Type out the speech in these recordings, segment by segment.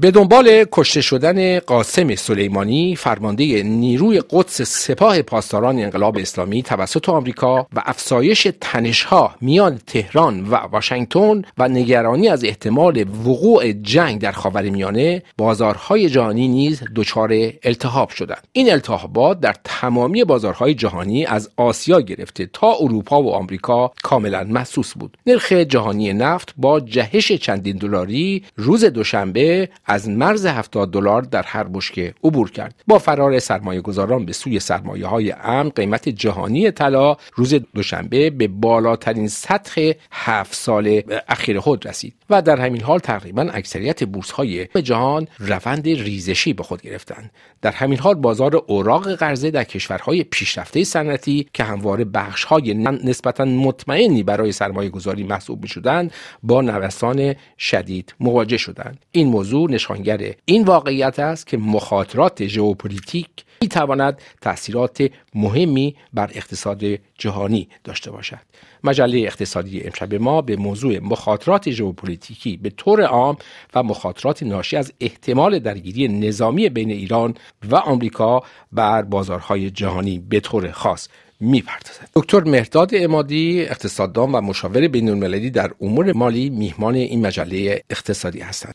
به دنبال کشته شدن قاسم سلیمانی فرمانده نیروی قدس سپاه پاسداران انقلاب اسلامی توسط آمریکا و افزایش تنشها میان تهران و واشنگتن و نگرانی از احتمال وقوع جنگ در خاورمیانه بازارهای جهانی نیز دچار التهاب شدند. این التهابات در تمامی بازارهای جهانی از آسیا گرفته تا اروپا و آمریکا کاملا محسوس بود. نرخ جهانی نفت با جهش چندین دلاری روز دوشنبه از مرز 70 دلار در هر بشکه عبور کرد. با فرار سرمایه گذاران به سوی سرمایه های امن قیمت جهانی طلا روز دوشنبه به بالاترین سطح هفت سال اخیر خود رسید و در همین حال تقریبا اکثریت بورس های جهان روند ریزشی به خود گرفتند. در همین حال بازار اوراق قرضه در کشورهای پیشرفته صنعتی که همواره بخش های نسبتا مطمئنی برای سرمایه گذاری محسوب می شدند با نوسان شدید مواجه شدند. این موضوع نشانگر این واقعیت است که مخاطرات ژئوپلیتیک می تواند تاثیرات مهمی بر اقتصاد جهانی داشته باشد. مجله اقتصادی امشب ما به موضوع مخاطرات ژئوپلیتیکی به طور عام و مخاطرات ناشی از احتمال درگیری نظامی بین ایران و آمریکا بر بازارهای جهانی به طور خاص می‌پردازد. دکتر مهرداد امادی اقتصاددان و مشاور بین المللی در امور مالی میهمان این مجله اقتصادی هستند.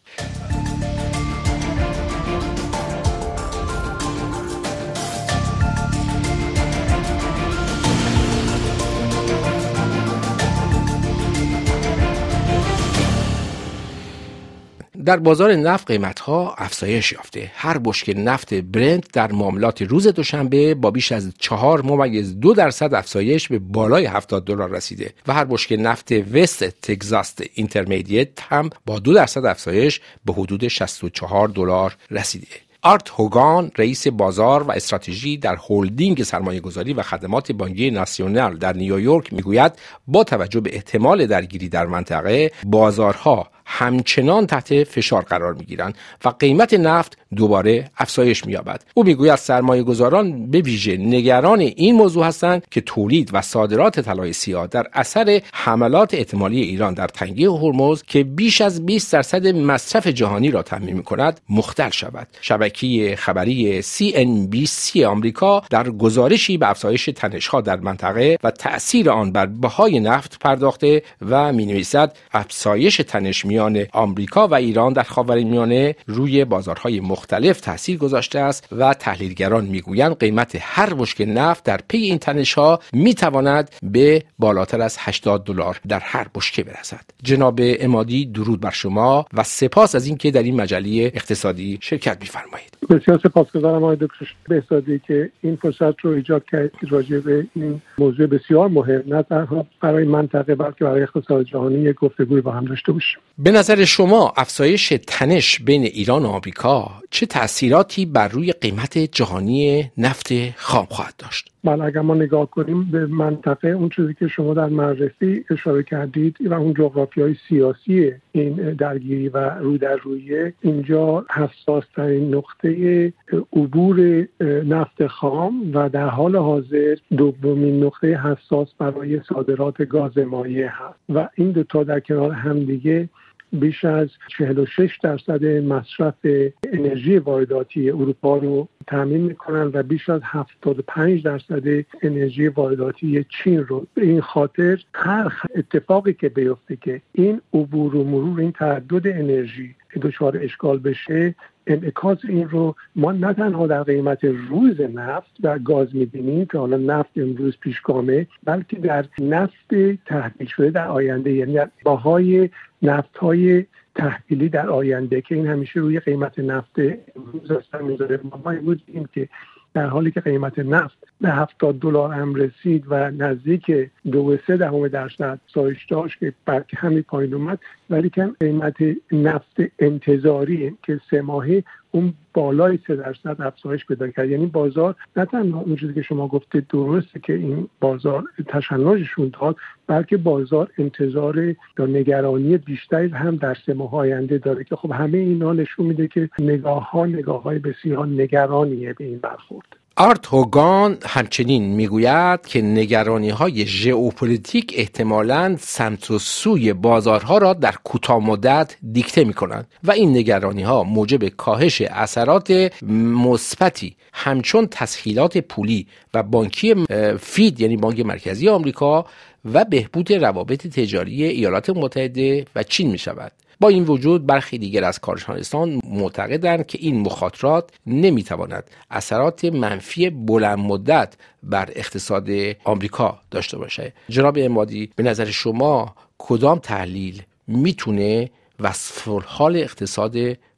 در بازار نفت قیمت ها افزایش یافته. هر بشکه نفت برنت در معاملات روز دوشنبه با بیش از چهار ممیز دو درصد افزایش به بالای 70 دلار رسیده و هر بشکه نفت وست تگزاس اینترمدیت هم با دو درصد افزایش به حدود 64 دلار رسیده. آرت هوگان رئیس بازار و استراتژی در هلدینگ سرمایه گذاری و خدمات بانکی ناسیونال در نیویورک می‌گوید با توجه به احتمال درگیری در منطقه بازارها همچنان تحت فشار قرار می گیرند و قیمت نفت دوباره افزایش می یابد او می‌گوید سرمایه گذاران به ویژه نگران این موضوع هستند که تولید و صادرات طلای سیاه در اثر حملات احتمالی ایران در تنگه هرمز که بیش از 20 درصد مصرف جهانی را تامین می کند مختل شود. شبکه خبری CNBC آمریکا در گزارشی به افزایش تنشها در منطقه و تأثیر آن بر بهای نفت پرداخته و می نویسد افزایش تنش میان آمریکا و ایران در خاورمیانه روی بازارهای مختلف تاثیر گذاشته است و تحلیلگران می‌گویند قیمت هر بشکه نفت در پی این تنش ها می‌تواند به بالاتر از 80 دلار در هر بشکه برسد. جناب امادی درود بر شما و سپاس از اینکه در این مجله اقتصادی شرکت میفرمایید. بسیار سپاسگزارم آقای دکتر بهزادی که این فرصت رو ایجاد کرد که راجع به این موضوع بسیار مهم نه تنها برای منطقه بلکه برای اقتصاد جهانی یک گفتگوی با هم داشته باشیم. به نظر شما افزایش تنش بین ایران و آمریکا چه تاثیراتی بر روی قیمت جهانی نفت خام خواهد داشت؟ بله اگر ما نگاه کنیم به منطقه اون چیزی که شما در معرفی اشاره کردید و اون جغرافی های سیاسی این درگیری و رو در رویه اینجا حساس ترین نقطه عبور نفت خام و در حال حاضر دومین نقطه حساس برای صادرات گاز مایع هست. و این دوتا در کنار همدیگه بیش از 46 درصد مصرف انرژی وارداتی اروپا رو تامین می‌کنن و بیش از 75 درصد انرژی وارداتی چین رو. به این خاطر هر اتفاقی که بیفته که این عبور و مرور این تعدد انرژی دچار اشکال بشه انعکاس این رو ما نه تنها در قیمت روز نفت و گاز می‌بینیم که حالا نفت امروز پیشگامه بلکه در نفت تحویل شده در آینده یعنی باهای نفت های تحویلی در آینده که این همیشه روی قیمت نفت امروز اثر می‌ذاره ما امروز دیدیم که در حالی که قیمت نفت به 70 دلار هم رسید و نزدیک دو سه دهم درصد سایش داشت که بر همین پایین اومد ولی که قیمت نفت انتظاری که سه ماهه اون بالای سه درصد افزایش پیدا کرد. یعنی بازار نه تنها اون چیزی که شما گفته درسته که این بازار تشنجشون داد بلکه بازار انتظار یا نگرانی بیشتری هم در سه ماه آینده داره که خب همه اینا نشون میده که نگاه ها نگاه های بسیار نگرانیه به این برخورد. آرت هوگان همچنین می‌گوید که نگرانی های ژئوپلیتیک احتمالا سمت و سوی بازارها را در کوتاه مدت دیکته می کنند و این نگرانی ها موجب کاهش اثرات مثبتی همچون تسهیلات پولی و بانکی فید یعنی بانک مرکزی آمریکا و بهبود روابط تجاری ایالات متحده و چین می شود با این وجود برخی دیگر از کارشناسان معتقدند که این مخاطرات نمی‌تواند اثرات منفی بلند مدت بر اقتصاد آمریکا داشته باشد جناب امادی به نظر شما کدام تحلیل می‌تونه وصف حال اقتصاد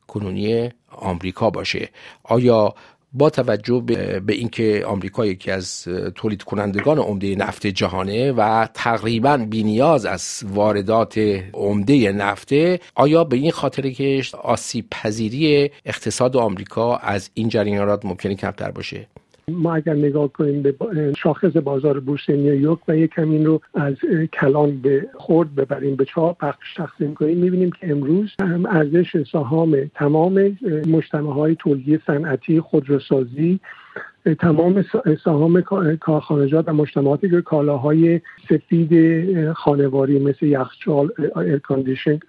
کنونی آمریکا باشه؟ آیا با توجه به اینکه آمریکا یکی از تولید کنندگان عمده نفت جهانه و تقریبا بینیاز از واردات عمده نفته آیا به این خاطر که آسیب پذیری اقتصاد آمریکا از این جریانات ممکنه کمتر باشه؟ ما اگر نگاه کنیم به شاخص بازار بورس نیویورک و یک کمین رو از کلان به خورد ببریم به چهار بخش تقسیم کنیم می‌بینیم که امروز ارزش سهام تمام مجتمع های تولیدی صنعتی خودروسازی تمام سهام کارخانجات و مجتمعاتی که کالاهای سفید خانواری مثل یخچال air condition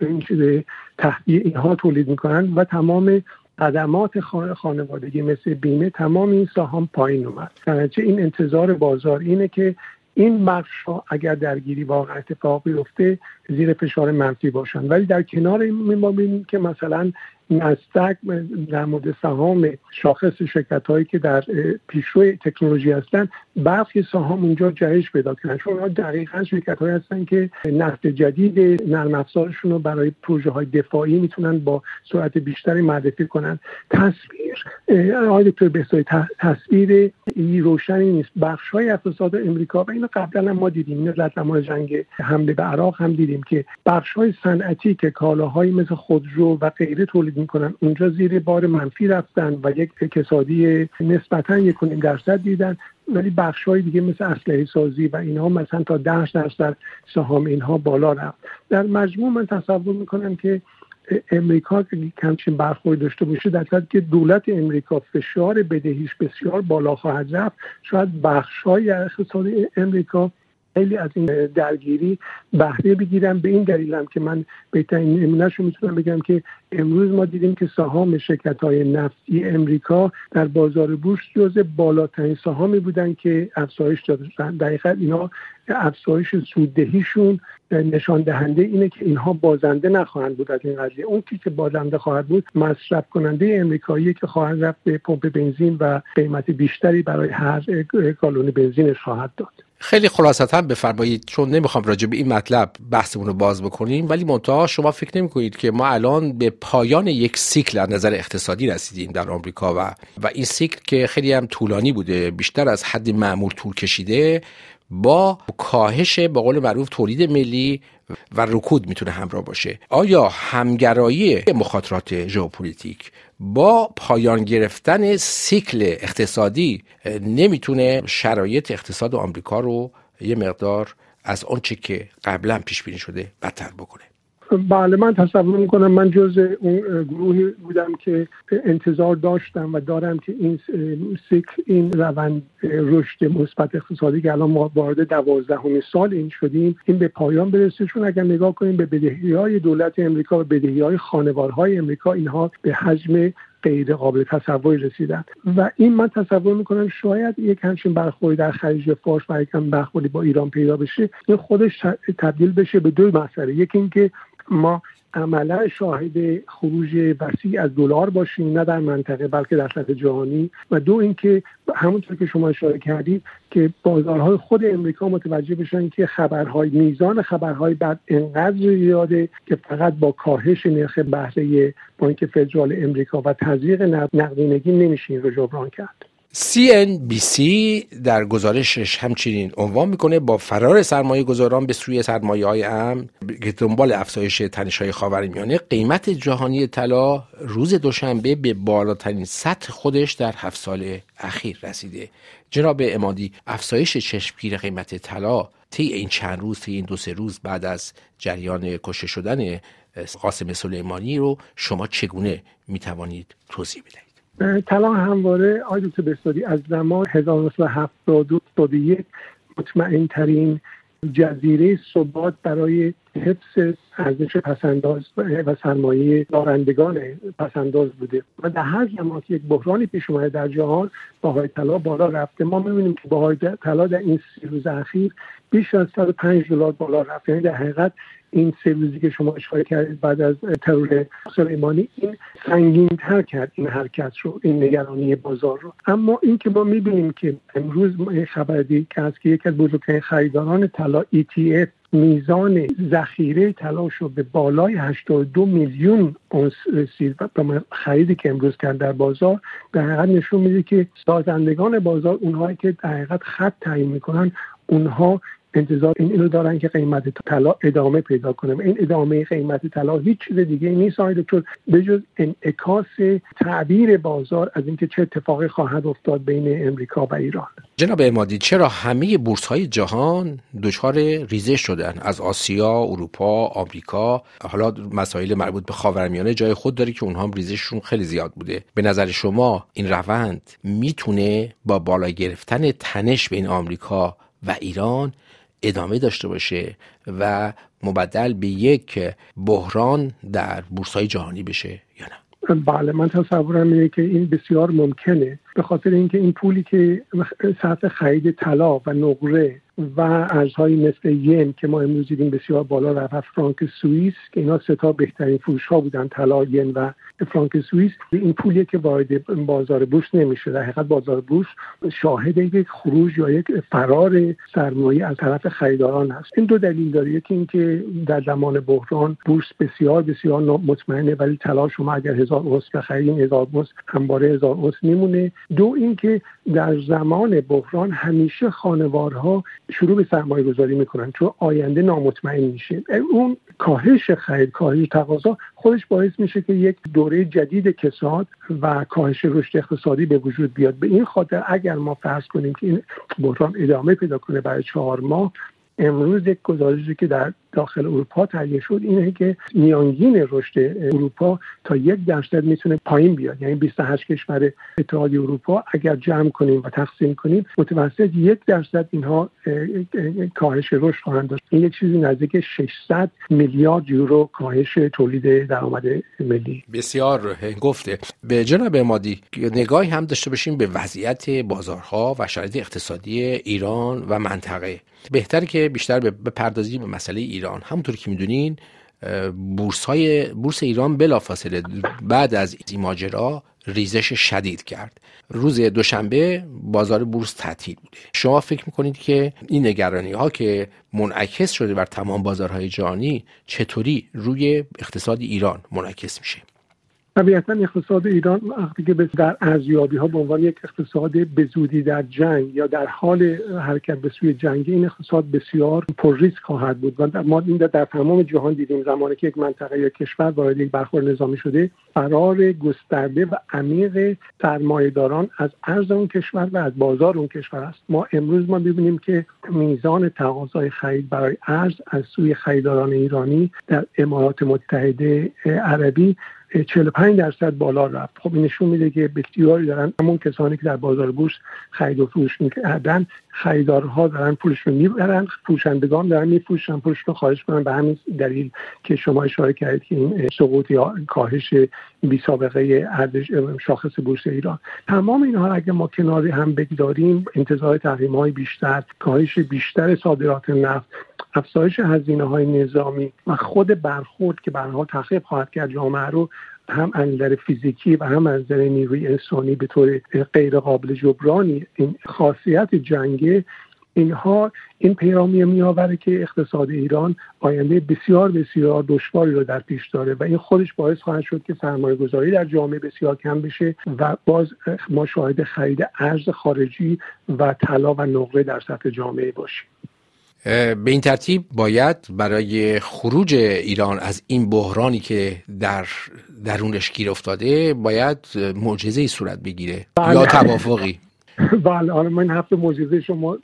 تهویه اینها تولید می‌کنن و تمام خدمات خانوادگی مثل بیمه تمام این سهام پایین اومد. چه این انتظار بازار اینه که این بخش ها اگر درگیری واقع اتفاق بیفته زیر فشار منفی باشن. ولی در کنار این ما ببینیم که مثلا نستک در مورد سهام شاخص شرکت هایی که در پیشرو تکنولوژی هستن برخی سهام اونجا جهش پیدا کردن. چون دقیقا شرکت هایی هستن که نفت جدید نرم افزارشون رو برای پروژه های دفاعی می‌تونن با سرعت بیشتری معرفی کنن. تصویر آقای دکتر بسایی تصویر روشنی نیست. بخش های اقتصاد امریکا و اینو قبلا ما دیدیم. این در زمان جنگ حمله به عراق هم دیدیم که بخش های صنعتی که کالاهایی مثل خودرو و غیره تولید می‌کنن. اونجا زیر بار منفی رفتن و یک اقتصادی نسبتا یک درصد دیدن. ولی بخش های دیگه مثل اسلحه سازی و اینها مثلا تا ده درصد سهام اینها بالا رفت. در مجموع من تصور می‌کنم که امریکا که کمچین برخورد داشته باشه در صورت که دولت امریکا فشار بدهیش بسیار بالا خواهد رفت شاید بخش های اقتصاد امریکا خیلی از این درگیری بهره بگیرم. به این دلیلم که من بهترین نمونهش رو می‌تونم بگم که امروز ما دیدیم که سهام شرکت های نفتی امریکا در بازار بورس جز بالاترین سهامی بودن که افزایش دادن دقیقا اینا افزایش سوددهیشون نشان دهنده اینه که اینها بازنده نخواهند بود از این قضیه. اون که بازنده خواهد بود مصرف کننده امریکایی که خواهد رفت به پمپ بنزین و قیمت بیشتری برای هر گالون بنزینش خواهد داد. خیلی خلاصتا بفرمایید چون نمی‌خوام راجع به این مطلب بحثمون رو باز بکنیم ولی منتها شما فکر نمی کنید که ما الان به پایان یک سیکل از نظر اقتصادی رسیدیم در آمریکا و و این سیکل که خیلی هم طولانی بوده بیشتر از حد معمول طول کشیده با کاهش به قول معروف تولید ملی و رکود می‌تونه همراه باشه. آیا همگرایی مخاطرات ژئوپلیتیک با پایان گرفتن سیکل اقتصادی نمی‌تونه شرایط اقتصاد آمریکا رو یه مقدار از آنچه که قبلا پیش بینی شده بدتر بکنه. بله من تصور می‌کنم من جز اون گروهی بودم که انتظار داشتم و دارم که این سیکل این روند رشد مثبت اقتصادی که الان ما وارد دوازدهمین سال این شدیم این به پایان برسه. چون اگر نگاه کنیم به بدهی های دولت امریکا و بدهی های خانوارهای امریکا اینها به حجم غیر قابل تصوری رسیدن. و این من تصور می‌کنم شاید یک همچین برخوری در خلیج فارس و یکم برخوری با ایران پیدا بشه این خودش تبدیل بشه به دو مسئله. یکی اینکه ما عملا شاهد خروج وسیع از دلار باشیم نه در منطقه بلکه در سطح جهانی. و دو اینکه همونطور که شما اشاره کردید که بازارهای خود امریکا متوجه بشن که خبرهای میزان خبرهای بعد انقدر زیاده که فقط با کاهش نرخ بهره بانک فدرال امریکا و تزریق نقدینگی نمیشه این رو جبران کرد. CNBC در گزارشش همچنین عنوان می‌کنه با فرار سرمایه گذاران به سوی سرمایه های ام که دنبال افزایش تنش های خاورمیانه قیمت جهانی طلا روز دوشنبه به بالاترین سطح خودش در هفت سال اخیر رسیده. جناب امادی افزایش چشمگیر قیمت طلا طی این چند روز طی این دو سه روز بعد از جریان کشته شدن قاسم سلیمانی رو شما چگونه می‌توانید توضیح بدهید؟ طلا همواره آقای دکتر بستادی از زمان 1971 مطمئن ترین جزیره ثبات برای حفظ ارزش پسنداز و سرمایه دارندگان پسنداز بوده و در هر زمان که یک بحرانی پیش اومده در جهان باهای طلا بالا رفته. ما می‌بینیم که باهای طلا در این سی روز اخیر بیش از 105 دلار بالا رفت. یعنی در حقیقت این سه روزی که شما اشاره کردید بعد از ترور سلیمانی این سنگین تر کرد این حرکت رو این نگرانی بازار رو. اما این که ما می‌بینیم که امروز خبر دیگه هست که یکی از بزرگترین خریداران طلا ETF میزان ذخیره طلا رو به بالای 82 میلیون اونس رسید و خریدی که امروز کرد در بازار در حقیقت نشون میده که سازندگان بازار اونهایی که در حقیقت خط تعیین می‌کنن اونها انتظار این اینو دارن که قیمت طلا ادامه پیدا کنه. این ادامه قیمت طلا هیچ چیز دیگه نیست آقای دکتر. به جز انعکاس تعبیر بازار از اینکه چه اتفاقی خواهد افتاد بین امریکا و ایران. جناب امادی چرا همه بورس های جهان دچار ریزش شدن؟ از آسیا اروپا آمریکا حالا مسائل مربوط به خاورمیانه جای خود داره که اونها هم ریزششون خیلی زیاد بوده. به نظر شما این روند می‌تونه با بالا گرفتن تنش بین آمریکا و ایران ادامه داشته باشه و مبدل به یک بحران در بورسای جهانی بشه یا نه؟ بله من تصورم اینه که این بسیار ممکنه. به خاطر اینکه این پولی که سطح خرید طلا و نقره و ارزهایی مثل ین که ما امروز دیدیم بسیار بالا رفت فرانک سوئیس که اینا ستا بهترین فروش ها بودن طلا ین و فرانک سوئیس. این پولیه که وارد بازار بورس نمیشه در حقیقت بازار بورس شاهد یک خروج یا یک فرار سرمایه از طرف خریداران هست. این دو دلیل داره. یکی اینکه در زمان بحران بورس بسیار بسیار مطمئنه ولی طلا شما اگر هزار اونس بخرید هزار اونس همواره هزار اونس میمونه. دو اینکه در زمان بحران همیشه خانوارها شروع به سرمایه گذاری می‌کنن چون آینده نامطمئن میشه. اون کاهش خرید کاهش تقاضا خودش باعث میشه که یک دوره جدید کساد و کاهش رشد اقتصادی به وجود بیاد. به این خاطر اگر ما فرض کنیم که این بحران ادامه پیدا کنه برای چهار ماه امروز یک گزارشی که در داخل اروپا تهیه شد اینه که میانگین رشد اروپا تا یک درصد می‌تونه پایین بیاد. یعنی 28 کشور اتحادیه اروپا اگر جمع کنیم و تقسیم کنیم متوسط یک درصد اینها کاهش رشد خواهند داشت. این یک چیزی نزدیک 600 میلیارد یورو کاهش تولید درآمد ملی. بسیار گفته. به جناب مادی نگاهی هم داشته باشیم به وضعیت بازارها و شرایط اقتصادی ایران و منطقه. بهتر که بیشتر بپردازیم به مسئله ایران. همونطور که می‌دونین بورس های بورس ایران بلافاصله بعد از این ماجرا ریزش شدید کرد. روز دوشنبه بازار بورس تعطیل بوده شما فکر می‌کنید که این نگرانی ها که منعکس شده بر تمام بازارهای جهانی چطوری روی اقتصاد ایران منعکس میشه؟ طبیعتا اقتصاد ایران وقتی که در ارزیابی ها به عنوان یک اقتصاد به زودی در جنگ یا در حال حرکت به سوی جنگ این اقتصاد بسیار پرریسک خواهد بود. و ما این در تمام جهان دیدیم زمانی که یک منطقه یا کشور وارد یک برخورد نظامی شده فرار گسترده و عمیق سرمایهداران از ارز اون کشور و از بازار اون کشور است. ما امروز ما ببینیم که میزان تقاضای خرید برای ارز از سوی خریداران ایرانی در امارات متحده عربی 45 درصد بالا رفت. خب این نشون میده که بسیاری دارن همون کسانی که در بازار بورس خرید و فروش می‌کردن خریدارها دارن پولشون می‌برن فروشندگان دارن میفروشن پولشون خارج کنن به همین دلیل که شما اشاره کردید که این سقوط یا کاهش بی سابقه ارزش شاخص بورس ایران. تمام اینها اگر ما کناری هم بگذاریم انتظار تحریم های بیشتر کاهش بیشتر صادرات نفت افزایش هزینه های نظامی و خود برخورد که برها تخریب خواهد کرد جامعه رو هم از فیزیکی و هم از نظر نیروی انسانی به طور غیر قابل جبرانی این خاصیت جنگه اینها این پیرامی میآوره که اقتصاد ایران آینده بسیار بسیار دشواری رو در پیش داره و این خودش باعث خواهد شد که سرمایه گذاری در جامعه بسیار کم بشه و باز ما شاهد خرید ارز خارجی و طلا و نقره در سطح جامعه باشیم به این ترتیب باید برای خروج ایران از این بحرانی که در درونش گیر افتاده باید معجزه ای صورت بگیره بله. یا توافقی بله حالا من هفته معجزه شما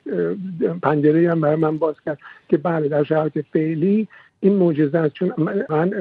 پنجره هم برای من باز کرد که بله در شرایط فعلی این معجزه است. چون من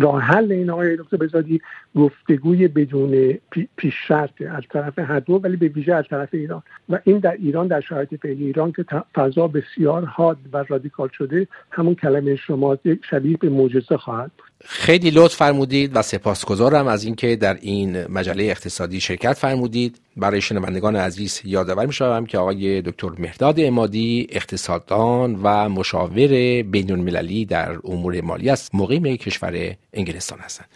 راه حل این آقای دکتر بزادی گفتگوی بدون پیش شرط از طرف هر دو ولی به ویژه از طرف ایران. و این در ایران در شرایط فعلی ایران که فضا بسیار حاد و رادیکال شده همون کلمه شما شبیه به معجزه خواهد بود. خیلی لطف فرمودید و سپاسگزارم از اینکه در این مجله اقتصادی شرکت فرمودید. برای شنوندگان عزیز یادآور می‌شوم که آقای دکتر مهداد امادی اقتصاددان و مشاور بین المللی در امور مالی است مقیم کشور انگلستان هستند.